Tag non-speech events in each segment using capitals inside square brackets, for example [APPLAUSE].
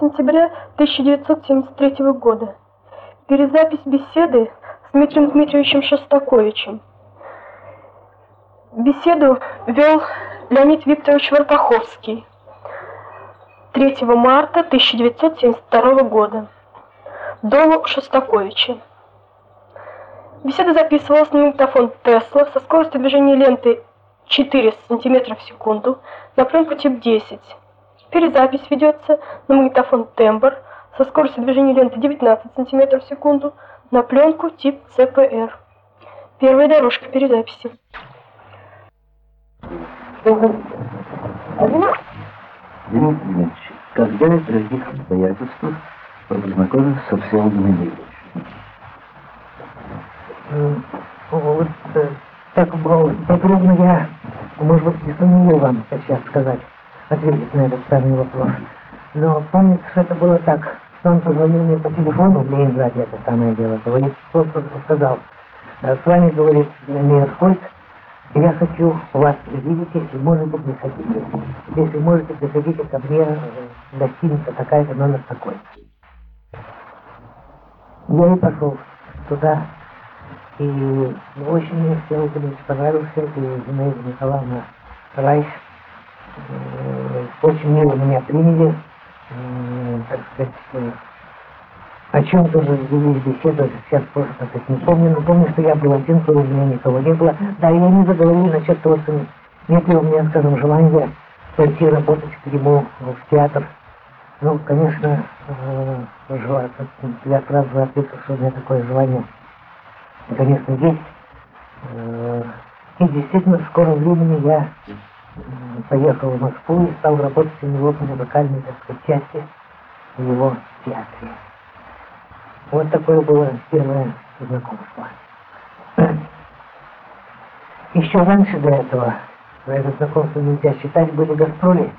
сентября 1973 года. Перезапись беседы с Дмитрием Дмитриевичем Шостаковичем. Беседу вел Леонид Викторович Варпаховский 3 марта 1972 года. Дому Шостаковича. Беседа записывалась на магнитофон Тесла со скоростью движения ленты 4 см в секунду на тип 10. Перезапись ведется на магнитофон тембр со скоростью движения ленты 19 см в секунду на пленку тип CPR. Первая дорожка перезаписи. Денис Ильич, когда и при каких обстоятельствах вы познакомились со Всеволодом Ильичем? Вот э, так было подробно я, может быть, не сумею вам сейчас сказать ответить на этот самый вопрос. Но помнится, что это было так. Он позвонил мне по телефону в Ленинграде, это самое дело. Говорит, просто сказал, «Э, с вами, говорит, Мейерхольд, я хочу вас видеть, если можете, приходите. Если можете, приходите ко мне, э, гостиница такая-то, номер такой. Я и пошел туда, и очень мне Ильич понравился, и Зинаида Николаевна Райс Э, очень мило меня приняли, э, так сказать, э, о чем тоже велись беседы, сейчас просто так сказать, не помню, но помню, что я был один, кроме меня никого не было. Да, и они заговорили насчет того, что нет ли у меня, скажем, желания пойти работать к нему в театр. Ну, конечно, желаю, я сразу ответил, что у меня такое желание, конечно, есть. И действительно, в скором времени я поехал в Москву и стал работать у него по музыкальной, так части в его театре. Вот такое было первое знакомство. [CLEARS THROAT] Еще раньше до этого, это знакомство нельзя считать, были гастроли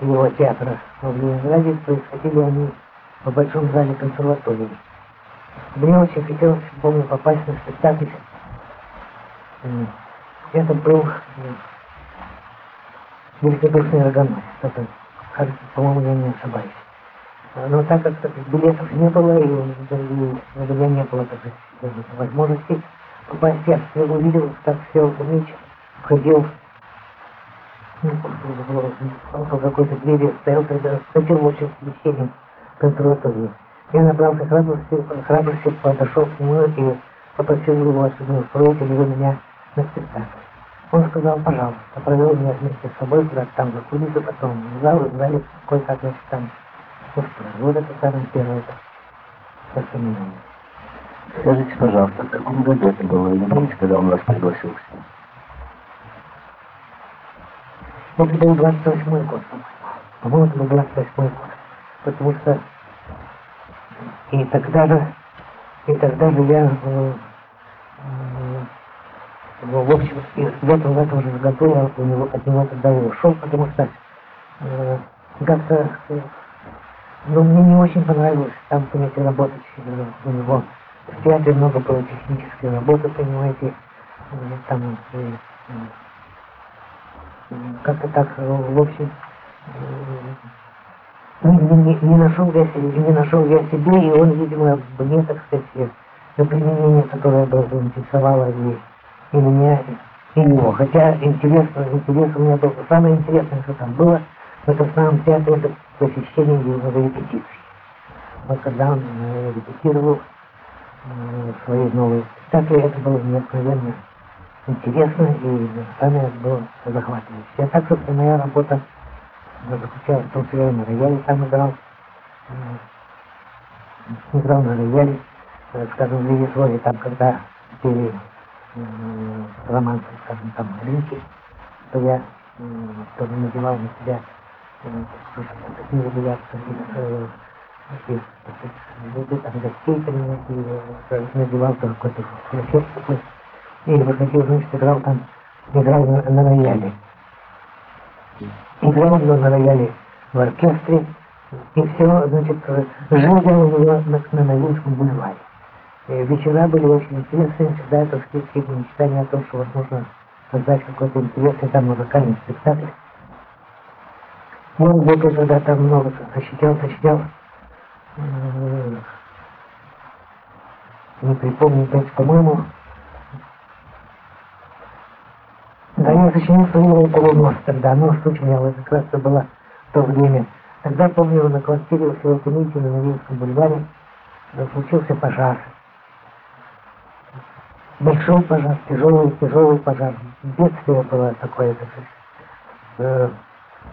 его театра в Ленинграде, происходили они в большом зале консерватории. Мне очень хотелось, помню, попасть на спектакль. Это был рогоносец. Это, по-моему, я не ошибаюсь. Но так как билетов не было, и, у меня не было так, возможности попасть, я все увидел, как все Ильич входил по какой-то двери, стоял, когда входил очень весенним консерватории. Я набрался храбрости, храбрости, подошел к нему и попросил его, чтобы устроить его меня на спектакль. Он сказал, пожалуйста, провел меня вместе с собой куда-то там за кулисы, потом в зал, и знали, кое-как значит, там устроил. Вот это самое первое воспоминание. Скажите, пожалуйста, в каком году это было? Вы не помните, когда он вас пригласил к себе? Это был 28 год, по-моему. это был 28 год. Потому что и тогда же, и тогда же я э, в общем, и в этом, в этом же году я у него, от него тогда и ушел, потому что э, как-то, э, ну, мне не очень понравилось там, понимаете, работать э, у него. В театре много было технической работы, понимаете, э, там, э, э, как-то так, э, в общем, э, не, не, не нашел я не нашел я себе, и он, видимо, мне, так сказать, на применение, которое бы заинтересовало и и меня, и его. Хотя интересно, интерес у меня был. Самое интересное, что там было, в этом самом театре, это посещение его репетиций. Вот когда он э, репетировал э, свои новые спектакли, это было необыкновенно интересно и самое было захватывающе. А так, собственно, моя работа заключалась в том, что я на рояле там играл, э, играл на рояле, э, скажем, в режиссуре, там, когда пели роман, скажем, там, рынки, то я тоже надевал на себя такие регуляции и там гостей принять, надевал тоже какой-то флешет и выходил, значит, играл там, играл на, на рояле. Играл на рояле в оркестре, и все, значит, жил я у него на, на Новинском бульваре. Э, вечера были очень интересные, всегда это все мечтания о том, что возможно создать какой-то интересный там музыкальный спектакль. Я где-то тогда там много сочетал, сочетал. Не припомню, то есть, по-моему, да, я сочинил свою полунос тогда, нос сочинял, это как раз это было то время. Тогда, помню, на квартире у Всего Комитета на Новинском бульваре случился пожар. Большой пожар, тяжелый, тяжелый пожар. Бедствие было такое, так сказать. Э,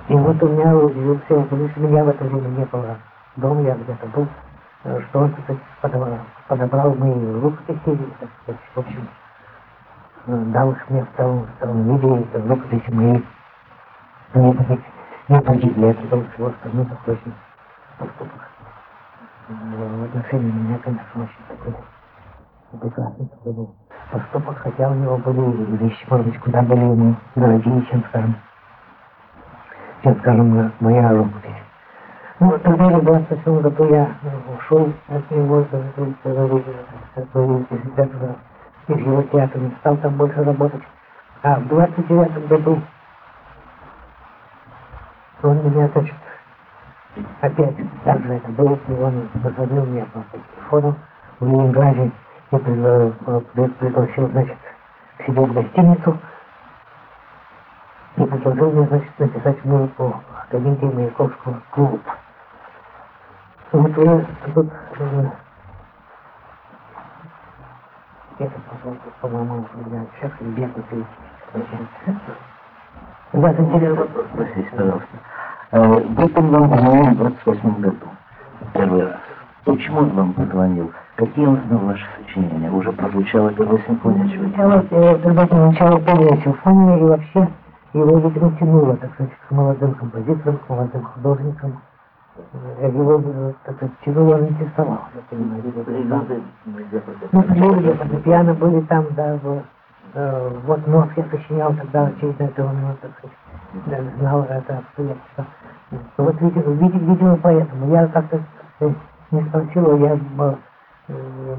и вот у меня удивился, если меня в это время не было дома, я где-то был, э, что он, так подобрал, подобрал мои рукописи, так в общем, э, дал мне в целом, в целом виде, рукописи мои не, не погибли, это был всего остальных очень поступок. В отношении меня, конечно, очень такой прекрасный такой был поступок, хотя у него были вещи, может быть, куда более ему дорогие, чем, скажем, чем, скажем, моя рукопись. Ну, тогда в 27 году я ушел от него, из его театра, не стал там больше работать. А в 29 году он меня, значит, опять, так же это было, он позвонил мне по телефону в Ленинграде, я пригласил, значит, к себе в гостиницу и предложил мне, значит, написать музыку Академии Маяковского клуба. Вот я тут, это, по-моему, я сейчас бегу ты. Да, это интересный вопрос, спросите, пожалуйста. Был он вам позвонил в 28 году, первый раз. Почему он вам позвонил? Какие он знал ваши сочинения? Уже прозвучала первая симфония Начало, когда начало первая симфония, и вообще его, видимо, тянуло, так сказать, к молодым композиторам, к молодым художникам. Его, так сказать, тянуло он интересовал, я понимаю. Ну, были фортепиано, были там, да, в, э, вот нос я сочинял тогда, очевидно, это он, ну, так сказать, да, знал это обстоятельство. Вот, видимо, видимо, поэтому я как-то не спросила, я э,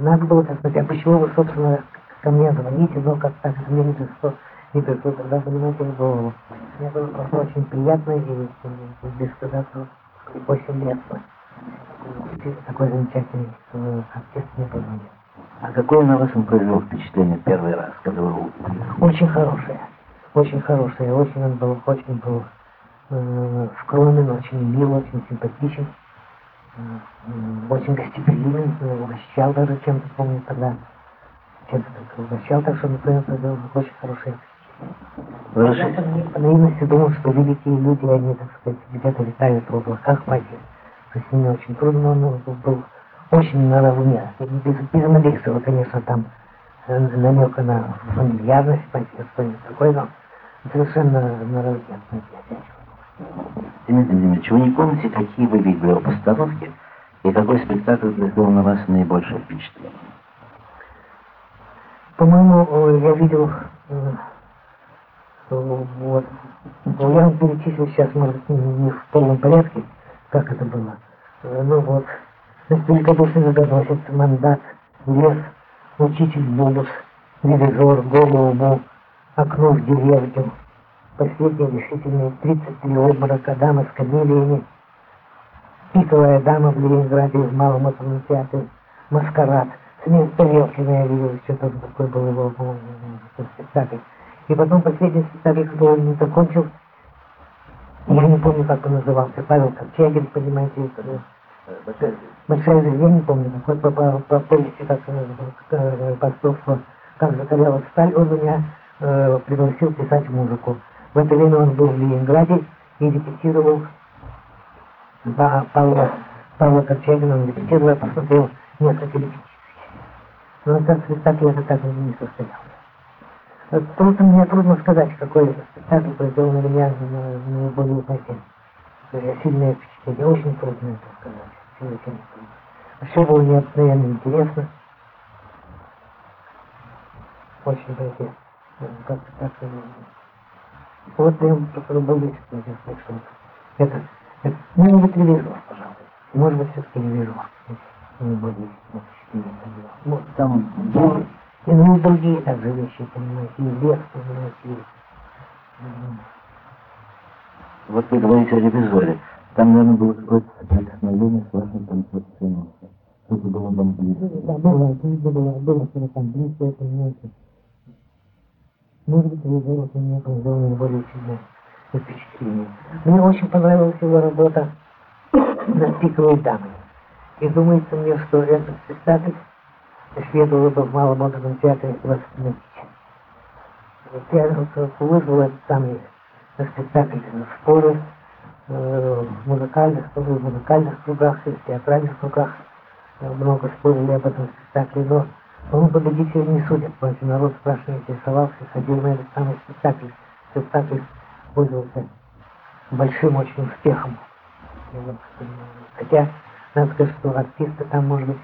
надо было так сказать, а почему вы, собственно, ко мне звоните, но как так не пришло, не пришло тогда, понимаете, в голову. Мне было просто очень приятно и, без сказать, очень лестно. Такой замечательный э, артист мне позвонил. А какое на вас он произвел впечатление первый раз, когда вы? Очень хорошее. Очень хорошее. Очень он был, очень был э, скромен, очень мил, очень симпатичен очень гостеприимен, угощал даже чем-то, помню тогда. Чем-то так угощал, так что, например, это очень хорошее я по наивности думал, что великие люди, они, так сказать, где-то летают в облаках пойти. То есть ними очень трудно, но был очень наравне. Без, без малейшего, конечно, там э, намека на фамильярность, что-нибудь такое, но совершенно наравне. Дмитрий Дмитриевич, вы не помните, какие вы видели постановки и какой спектакль произвел на вас наибольшее впечатление? По-моему, я видел, э, вот, я вам перечислю сейчас, может, не в полном порядке, как это было. Э, ну вот, великодушный загоносец, мандат, лес, учитель Бубус, ревизор, голову, окно в деревню, Последние решительные 33 обморока дама с камелиями, пиковая дама в Ленинграде в Малом оперном театре, маскарад, смерть Тарелкина я видел, что-то такое было его спектакль. И потом последний спектакль, который он не закончил, я не помню, как он назывался, Павел Корчагин, понимаете, большая жизнь, я не помню, какой по, по, по повести, как э, посольство, как закалялась сталь, он меня э, пригласил писать музыку. В это время он был в Ленинграде и репетировал Павла, Павла Корчагина, он репетировал, я посмотрел несколько репетиций. Но этот спектакль это так не состоялся. Просто мне трудно сказать, какой спектакль произвел на меня наиболее значение. Сильное впечатление, очень трудно это сказать. Очень трудно. Все было необыкновенно интересно. Очень интересно. Как-то так вот я просто был что это, это, ну, не телевизор, пожалуйста. Может быть, все-таки телевизор. Не будет Вот там был, и ну, другие также вещи, понимаете, и лес, понимаете, и, Вот вы говорите о ревизоре. Там, наверное, было какое-то соприкосновение с вашим концепцией. Это было бомблист. Да, было, было, было, было там близко, это понимаете. Может быть, ревизор у меня произвел наиболее сильное впечатление. Мне очень понравилась его работа над пиковой дамой. И думается мне, что этот спектакль следовало бы в Малом оперном театре восстановить. Я вызвал этот самый спектакль споры э, в музыкальных, в музыкальных кругах, в театральных кругах. Много спорили об этом спектакле, но он победителей не судят, поэтому народ спрашивает, интересовался, ходил на этот самый спектакль. Спектакль пользовался большим очень успехом. Хотя, надо сказать, что артисты там, может быть,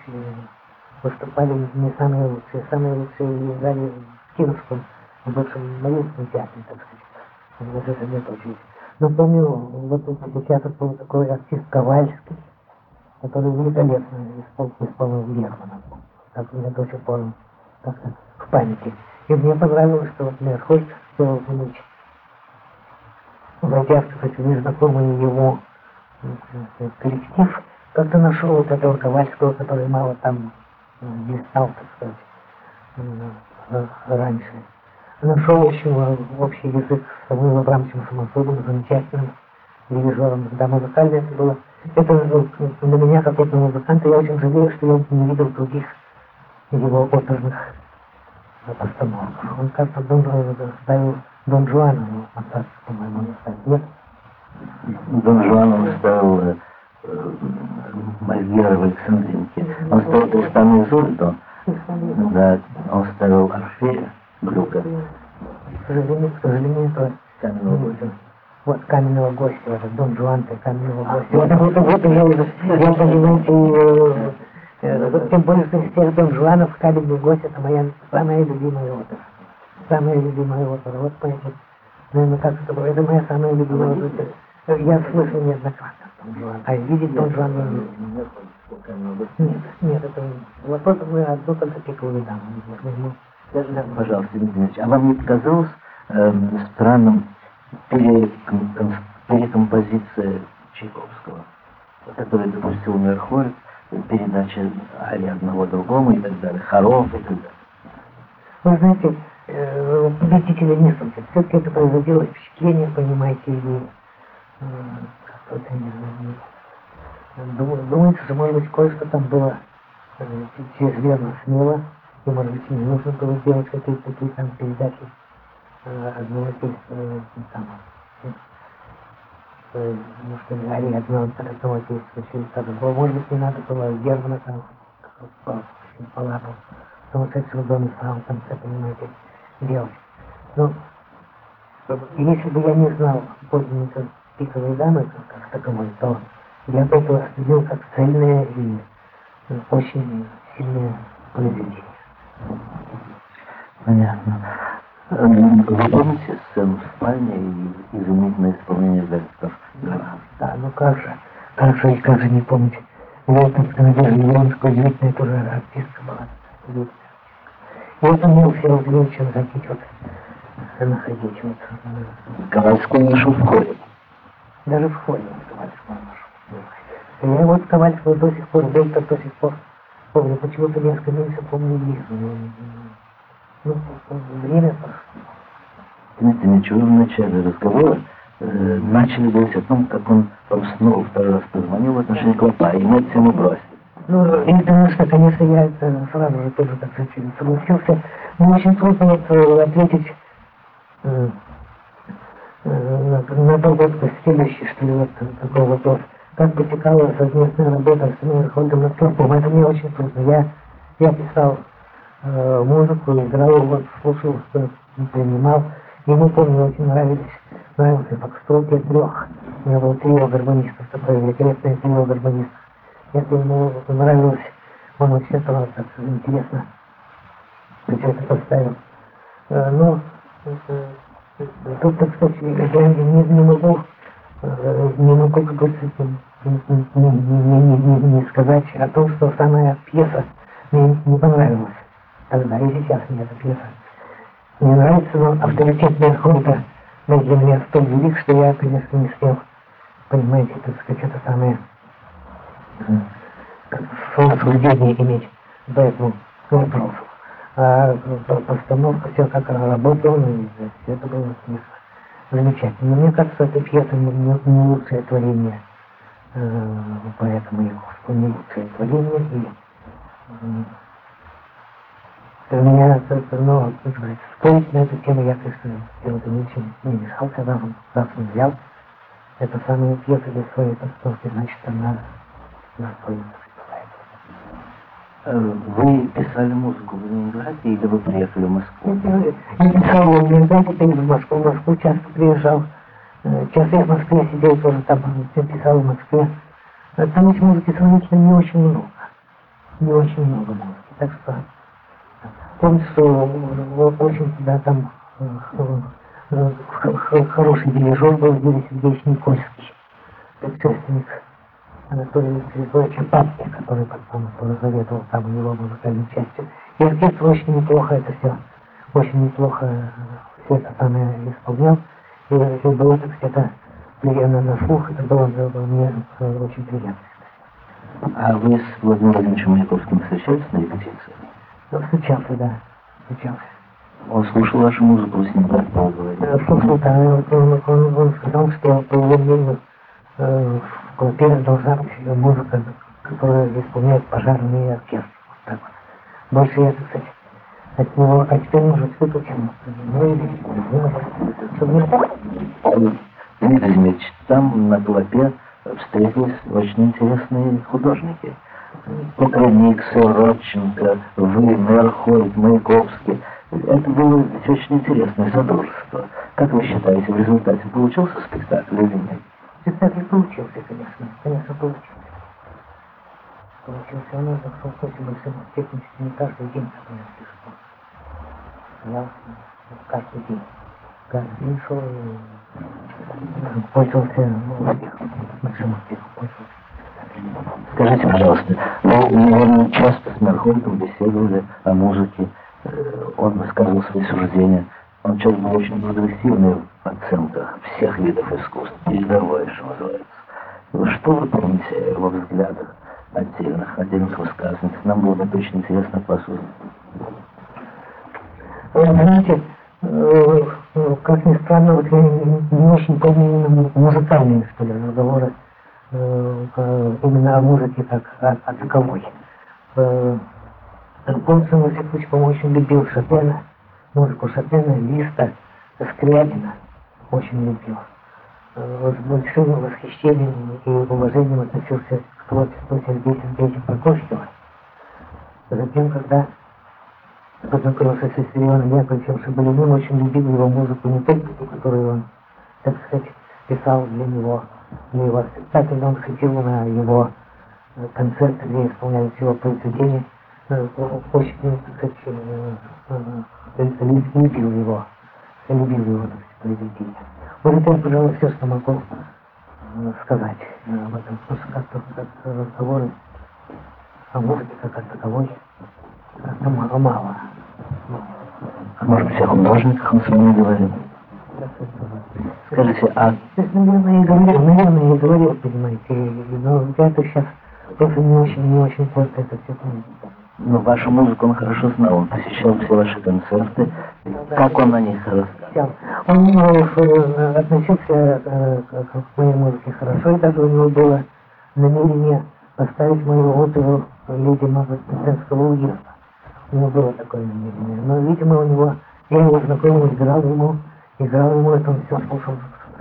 выступали не самые лучшие. Самые лучшие играли в Кировском, в бывшем Мариинском театре, так сказать. Вот это нет очередь. Но помню, вот в театр был такой артист Ковальский, который великолепно исполнил, исполнил Меня до сих пор как-то в памяти. И мне понравилось, что вот Мерхольд сделал замечательно войдя в сказать, незнакомый ему коллектив, как-то нашел вот этого Ковальского, который мало там блистал, так сказать, раньше. Нашел еще общий язык с Самуилом Абрамовичем Самосудом, замечательным дирижером, когда музыкально это было. Это для меня, как опытного музыканта, я очень жалею, что я не видел других его оперных постановок. Он как-то ставил Дон Жуана, ну, по-моему, не ставил. Дон Жуан ставил э, Мальгера в Александринке. Он ставил Тристана Изольду. Да, он ставил Орфея Глюка. К сожалению, к сожалению, это каменного гостя. Вот каменного гостя, это Дон Жуан, каменного гостя. Вот, вот, вот я уже, я, понимаете, э, тем более, что всех Дон Жуанов каменный гость, это моя самая любимая опера самая любимая опера. Вот поэтому, наверное, как это было. Это моя самая любимая опера. Я слышал неоднократно Дон Жуан. А видеть Дон Жуан не Нет, нет, это вот просто мы одну только даму видели. Пожалуйста, Дмитрий а вам не показалось э, странным перекомпозиция Чайковского, который допустил Мерхольд, передача одного другому и так далее, хоров и так далее? Вы знаете, победителя не судят. Все-таки это производило впечатление, понимаете, или э, как-то не знаю. Думается, что, может быть, кое-что там было э, чрезмерно смело, и, может быть, не нужно было делать какие-то такие там передачи э, одного действия, там, э, может, или Ари одного, одного действия, может быть, не надо было Германа там, как палату сумасшедшего дома сам там все, понимаете, делать. Но если бы я не знал подлинника пиковой дамы как таковой, то я бы это воспринял как цельное и очень сильное произведение. Понятно. Вы помните сцену в спальне и изумительное исполнение Вельстов? Да, ну как же, как же, как же не помнить. Лондонская Надежда Леонская удивительная тоже артистка была. Вот умел Федор Ильич находить вот, находить вот. Ковальскую нашел в холле. Даже в холле он Ковальского нашел. Я вот Ковальского до сих пор, доктор до сих пор помню. Почему-то несколько месяцев помню их. Ну, время прошло. Знаете, ничего в начале разговора э, начали говорить о том, как он вам снова второй раз позвонил в отношении клопа, и мы тему бросили. Ну, и потому что, конечно, я это сразу же тоже, так сказать, согласился. Но очень трудно вот э, ответить э, э, на, на тот вот следующий, что ли, вот такой вопрос. Как потекала совместная работа с Верховным Клопом? Это мне очень трудно. Я, я писал э, музыку, играл, вот, слушал, что принимал. Ему, помню, очень нравились, нравился фокстрот для трех. У меня было трио гармонистов, такое великолепное трио гармонистов. Это ему понравилось. Он вообще сразу так интересно все это поставил. Э, но э, тут, так сказать, я не, не могу э, не могу как бы не, не, не, не сказать о том, что самая пьеса мне не понравилась тогда и сейчас мне эта пьеса не нравится, но авторитет Берхольда на для меня столь велик, что я, конечно, не смел, понимаете, так сказать, это самое самособлюдение иметь. Поэтому вопросов. А постановка все как работала, и все это было замечательно. Но мне кажется, эта пьеса не, не, не лучшее творение э, поэта моего, не лучшее творение. И, э, меня, это, ну, спорить на эту тему я, конечно, дело-то ничего не мешался, раз он, раз он взял. Это самая пьеса для своей постановки, значит, она на своем вы писали музыку в Ленинграде или вы приехали в Москву? Я писал в Ленинграде, ты в Москву. В Москву часто приезжал. Часто я в Москве сидел тоже там, писал в Москве. Там ведь музыки сравнительно не очень много. Не очень много музыки. Так что помню, что очень да, там хороший дирижер был Юрий Сергеевич Никольский, предшественник Анатолия Григорьевича Папки, который потом заведовал там его музыкальной частью. И оркестр очень неплохо это все, очень неплохо э, все это самое исполнял. И, и было, так это приятно на слух, это было, было мне э, очень приятно. А вы с Владимиром Владимировичем Маяковским встречались на репетиции? Ну, встречался, да, встречался. Он слушал вашу музыку, с ним разговаривали? Э, слушал, да, он, он, он, он сказал, что по его мнению э, первым должна быть музыка, которая исполняет пожарный оркестр. Вот так вот. Больше я, кстати, от него, а теперь может выключим. Ну или, чтобы не. Дмитрий Дмитриевич, там на клопе встретились очень интересные художники. Покровниксы, Родченко, вы, Мерхольд, Маяковский. Это было очень интересное содружество. Как вы считаете, в результате получился спектакль или нет? Спектакль получился, конечно. Конечно, получился. Получился. Он нужно в очень большим успехом, не каждый день, как я слышал. Я каждый день. Каждый день шел и пользовался ну, успехом, успехом пользовался. Скажите, пожалуйста, вы, наверное, часто с Мерхольдом беседовали о музыке, он высказывал свои суждения. Он человек был очень прогрессивный в оценках всех видов искусств, передовое, что называется. Что вы помните о взглядах отдельных, отдельных высказываниях? Нам было бы очень интересно послушать. Вы знаете, э, как ни странно, вот я не очень помню музыкальные, что ли, разговоры э, именно о музыке как о, о таковой. Э, Альфонсо Музыкович, по-моему, очень любил Шопена, музыку Шопена, Листа, Скрябина очень любил. Э, с большим восхищением и уважением относился к творчеству Сергея Сергеевича Прокофьева. Затем, когда познакомился с Виссарионом Яковлевичем Шабалиным, очень любил его музыку, не только ту, которую он, так сказать, писал для него, для его спектакля, он ходил на его э, концерты, где исполнялись его произведения, э, очень, так сказать, любил его любил его произведения. Вот это, пожалуй, все, что могу сказать об этом. Как разговоры о музыке как о таковой как-то мало, мало. Может быть, о художниках он с вами говорил? Скажите, а... Наверное, я говорил, наверное, я говорил, понимаете, но я это сейчас просто не очень, не очень просто это все помню. Ну, вашу музыку он хорошо знал, он посещал все ваши концерты. Как он на них рассказал? Он э, относился э, к моей музыке хорошо, и даже у него было намерение поставить мою оперу «Леди Пенского уезда». У него было такое намерение. Но, видимо, у него, я его знакомый, играл ему, играл ему, это он все слушал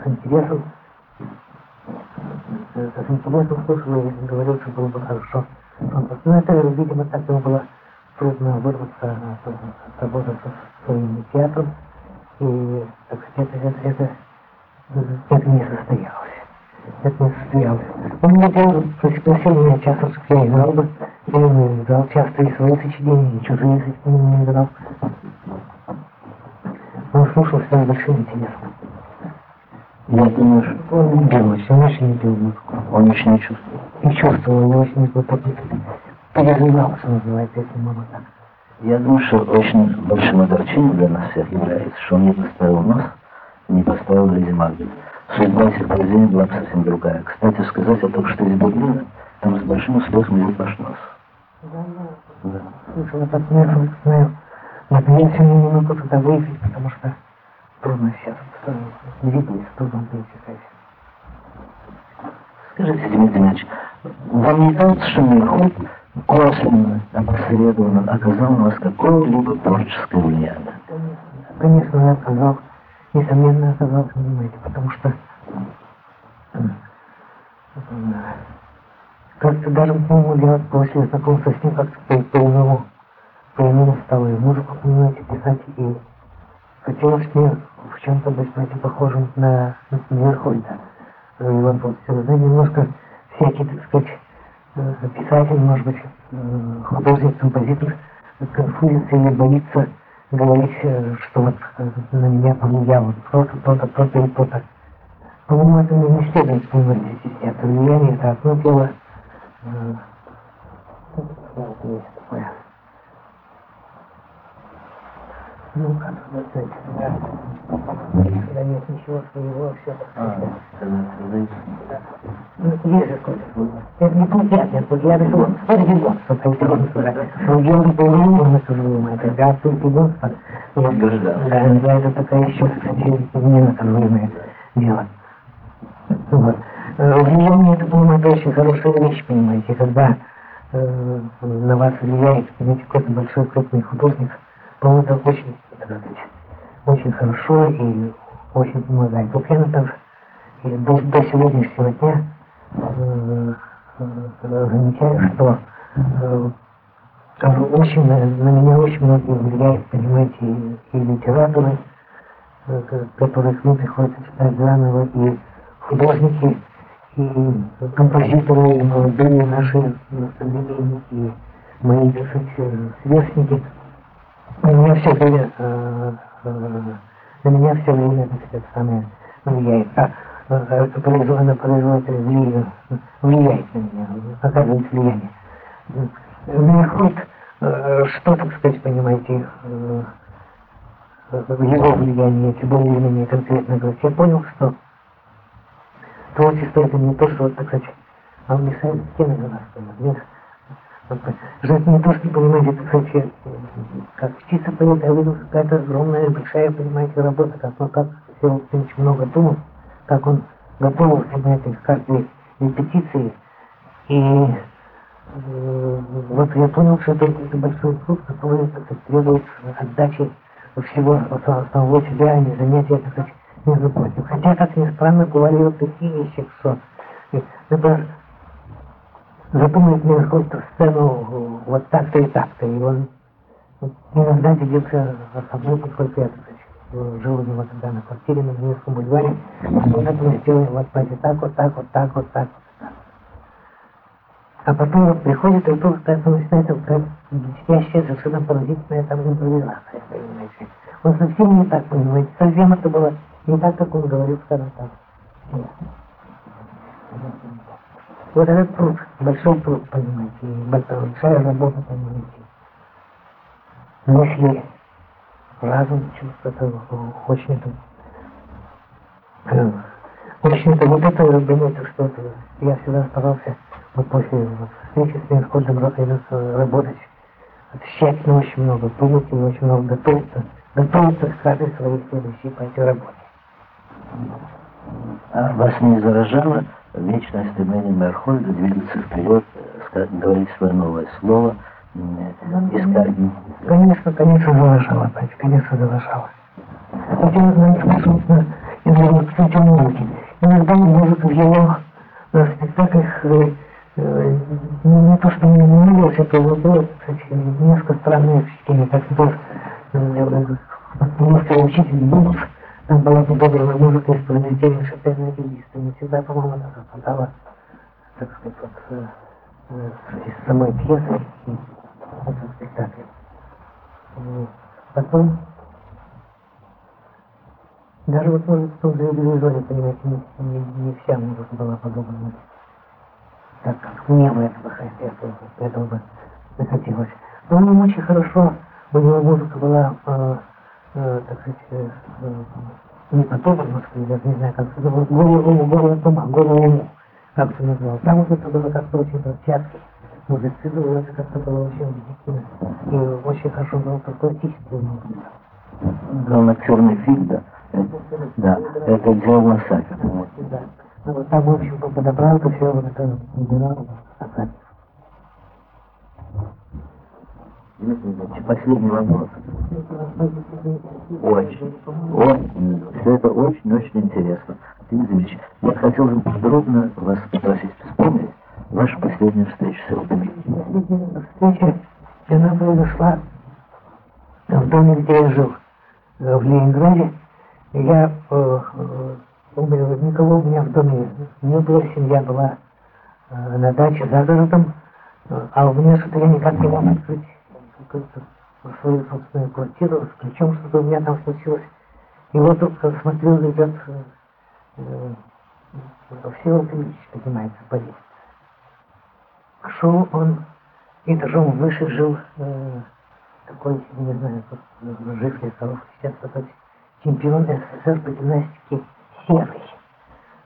с интересом. С интересом слушал и говорил, что было бы хорошо. Ну, это, видимо, так ему было трудно вырваться от, от работы со своим театром. И, так сказать, это, это, это, не состоялось. Это не состоялось. Он меня делал, пригласил меня часто, я играл бы. Я играл часто и свои сочинения, и чужие сочинения не играл. Он слушал все с большим интересом. Я думаю, что он любил очень, он очень любил музыку. Он очень не чувствовал. Не чувствовал, он очень переживался, называется, если можно так. Я думаю, что очень большим огорчением для нас всех является, что он не поставил нос не поставил Леди Макбет. Судьба этих произведений была бы совсем другая. Кстати, сказать о том, что из Берлина, там с большим успехом идет ваш нос. Да, да. Слышала этот смех, знаю. Наконец, я не могу туда выехать, потому что трудно сейчас двигаюсь, трудно пересекать. Скажите, Дмитрий Дмитриевич, вам не кажется, что Мирхольд косвенно, опосредованно оказал на вас какое-либо творческое влияние? Конечно, я оказал, несомненно оказал, понимаете, потому что как-то даже, по-моему, я после знакомства с ним как-то по-иному, по-иному стало и музыку, понимаете, писать, и хотелось мне в чем-то быть, похожим на, Мирхольда. Иван Павлович, немножко всякий, так сказать, э, писатель, может быть, э, художник, композитор, конфузится или боится говорить, э, что вот на меня повлияло кто-то, то-то, то-то и то-то. По-моему, это не следует вспоминать стесняться. Влияние это одно дело. Есть такое. Ну, как сказать, когда нет ничего своего, все так сказать. Ну, есть же. Это не плагиат, это плагиатство. Это гигонство, по-интересному сказать. Свое выполнение наказуемое, это гигантство и гигонство. Да, да, это такая еще, кстати, не наказуемое дело. Вот. Влияние, это, по-моему, это очень хорошая вещь, понимаете, когда э, на вас влияет, понимаете, какой-то большой крупный художник, по-моему, это очень очень хорошо и очень помогает. Вот я, например, до, до сегодняшнего дня э, э, замечаю, что э, очень, на, меня очень многие влияют, понимаете, и, и литераторы, э, которых мне приходится читать заново, и художники, и композиторы, и молодые наши современники, и мои, так сказать, сверстники – на меня все время, э, э, на меня все время, так сказать, самое влияет. А это производит, производит влияет на меня, оказывает влияние. Находит э, что, так сказать, понимаете, его влияние, если более или менее конкретно говорить. Я понял, что творчество это не то, что, так сказать, а он мешает стены на нас, Жить не то, что, понимаете, это кстати, как птица поет, я видел какая-то огромная, большая, понимаете, работа, как, ну, как Всеволод Ильич много думал, как он готовился, понимаете, к каждой репетиции. И э, вот я понял, что это, это большой труд, который, так сказать, требует отдачи всего самого себя, а не занятия, так сказать, между прочим. Хотя, как ни странно, бывали вот такие вещи, что, например, запомнить мне какую-то сцену вот так-то и так-то. И он иногда делился со мной, поскольку я жил у него тогда на квартире на Невском бульваре. Он это сделал вот знаете, так, вот так, вот так, вот так, вот так. А потом вот приходит и вдруг так начинает как блестящая, совершенно поразительная там импровизация, понимаете. Он совсем не так, понимаете, совсем это было не так, как он говорил, скажем так. Вот этот труд, большой труд, понимаете, большая работа, понимаете. Мысли, разум, чувство, это очень это, очень это, вот это, думаете, что я всегда старался, вот после вот, встречи с Мирходом работать, тщательно очень много, думать очень много готовиться, готовиться к каждой своей следующей по этой работе. А вас не заражало вечное стремление Мерхольда двигаться вперед, сказать, говорить свое новое слово, искать... Конечно, конечно, заложала, Пать, конечно, заложала. Хотела, знаете, собственно, из его, кстати, музыки. Иногда музыка в его на спектаклях э, э, не то, что не нравилось, это было, кстати, несколько странное впечатление, как был э, э, учитель Бунов, там была подобрана музыка из произведения Шопена и Листа. Не всегда, по-моему, она совпадала, так сказать, вот, э, э, из самой пьесы и этого спектакля. Потом, даже вот, может, в том же телевизоре, понимаете, не, не, не вся музыка была подобрана так, как мне бы этого, этого, этого бы захотелось. Но ему очень хорошо, у него музыка была э, э, так сказать, э, не потом в Москве, даже не знаю, как это было, голову, голову дома, голову, как это назвал. Там вот это было как-то очень театр, музицировал, это как-то было очень удивительно. И очень хорошо было такой классическую музыку. Главное, черный фильм, да? Да, это делал Асаков. Да. Ну, вот там, в общем, подобрал, то все вот это набирал Асаков. Последний вопрос. Очень, очень, все это очень-очень интересно. Я хотел бы подробно вас попросить вспомнить вашу последнюю встречу с Элдами. Последняя встреча, она произошла в доме, где я жил, в Ленинграде. Я э, э, никого у меня в доме не было, семья была э, на даче за городом, а у меня что-то я никак не мог открыть какую-то свою собственную квартиру, с ключом что-то у меня там случилось. И вот тут смотрю, идет э, э, Всеволод Ильич поднимается по лестнице. Шел он этажом выше жил, э, такой, не знаю, жив ли Соров, сейчас такой чемпион СССР по гимнастике Серый.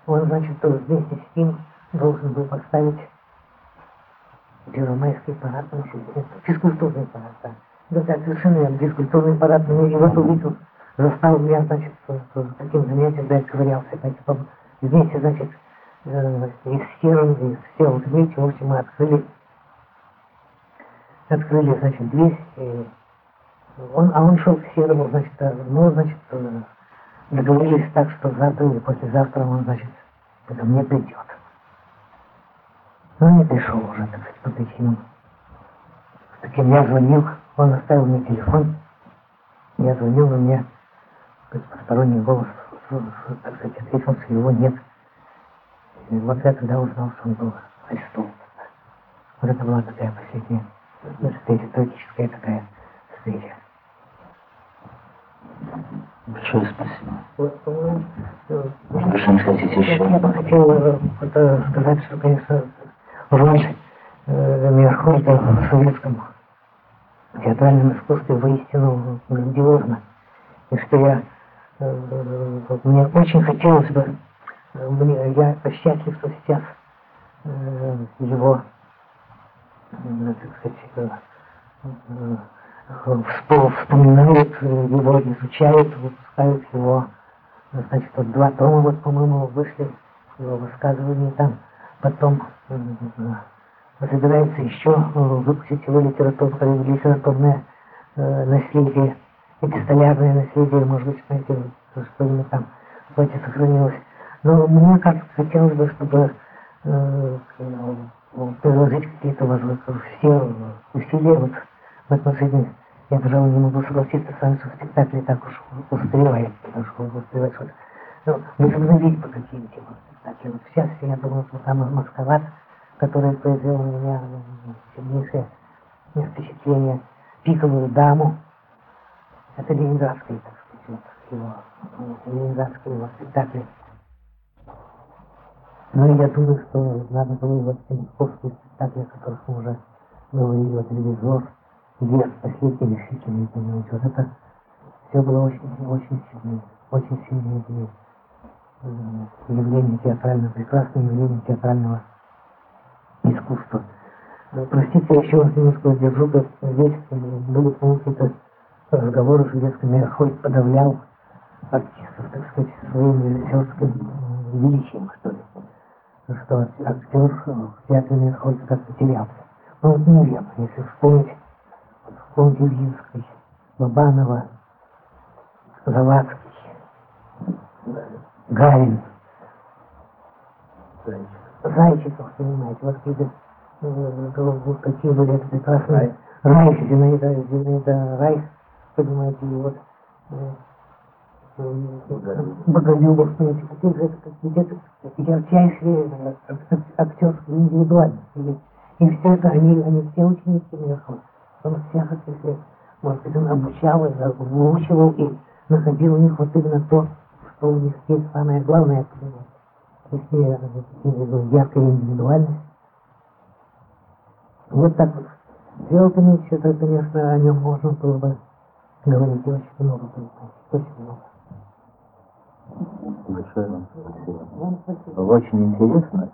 Он, значит, вместе с ним должен был поставить Первомайский парад на физкультурный парад, да. Да, да, совершенно верно, физкультурный парад. Но я вот увидел, застал меня, значит, таким занятием, да, ковырялся, знаете, вместе, значит, э, и с Серым, и с Серым вместе, в общем, мы открыли, открыли, значит, дверь, и он, а он шел к Серому, значит, ну, значит, договорились так, что завтра или послезавтра он, значит, ко мне придет. Но не пришел уже, так сказать, по причинам. С таким я звонил, он оставил мне телефон. Я звонил, но мне сказать, посторонний голос, так сказать, ответил, что его нет. И вот я тогда узнал, что он был арестован. Вот это была такая последняя встреча, трагическая такая встреча. Большое спасибо. Вот, по-моему, Что не хотите еще? я бы хотел э, сказать, что, конечно, роль э, Мирхольда в советском театральном искусстве воистину грандиозна. И что я, э, мне очень хотелось бы, э, мне, я счастлив, что сейчас э, его, э, так сказать, э, э, вспоминают, его изучают, выпускают его, значит, вот два тома, вот, по-моему, вышли, его высказывания там, потом собирается еще выпустить его литературное, литературное э, наследие, эпистолярное наследие, может быть, знаете, что-нибудь там вроде сохранилось. Но мне как хотелось бы, чтобы э, приложить какие-то все усилия вот в отношении. Я, пожалуй, не могу согласиться с вами, что спектакль так уж устаревает, потому что устаревает. Ну, возобновить по каким-то спектаклям. Вот сейчас я думаю, что там Москва который произвел на меня сильнейшее впечатление, пиковую даму. Это ленинградский, так сказать, его, ленинградский его спектакль. Ну я думаю, что надо было вот эти московские спектакли, о которых мы уже говорили, вот телевизор, где последний решительный, вот это все было очень, очень сильное, очень сильное явление театрального, прекрасное явление театрального искусства. Простите, я еще раз немножко держу, как здесь были какие-то разговоры, что детский Мирхольд подавлял артистов, так сказать, своим режиссерским величием, что ли. Что актер в театре Мирхольда как-то терялся. Ну, вот неверно, если вспомнить, вот вспомнить Ильинский, Бабанова, Завадский, Гарин, Зайчиков, понимаете, вот какие-то э, какие были это прекрасные. Райх, Зинаида, Зинаида Райх, понимаете, и вот э, Боголюбов, понимаете, какие же это где-то ярчайшие актерские индивидуальности. И все это, они, они все ученики Мирхова. Он всех, если, может быть, он обучал, выучивал и находил у них вот именно то, что у них есть самое главное, понимаете если яркая индивидуальность. Вот так вот. Фелтонович, это, конечно, о нем можно было бы говорить очень много, очень много. Большое вам спасибо. Вам спасибо. Очень интересно.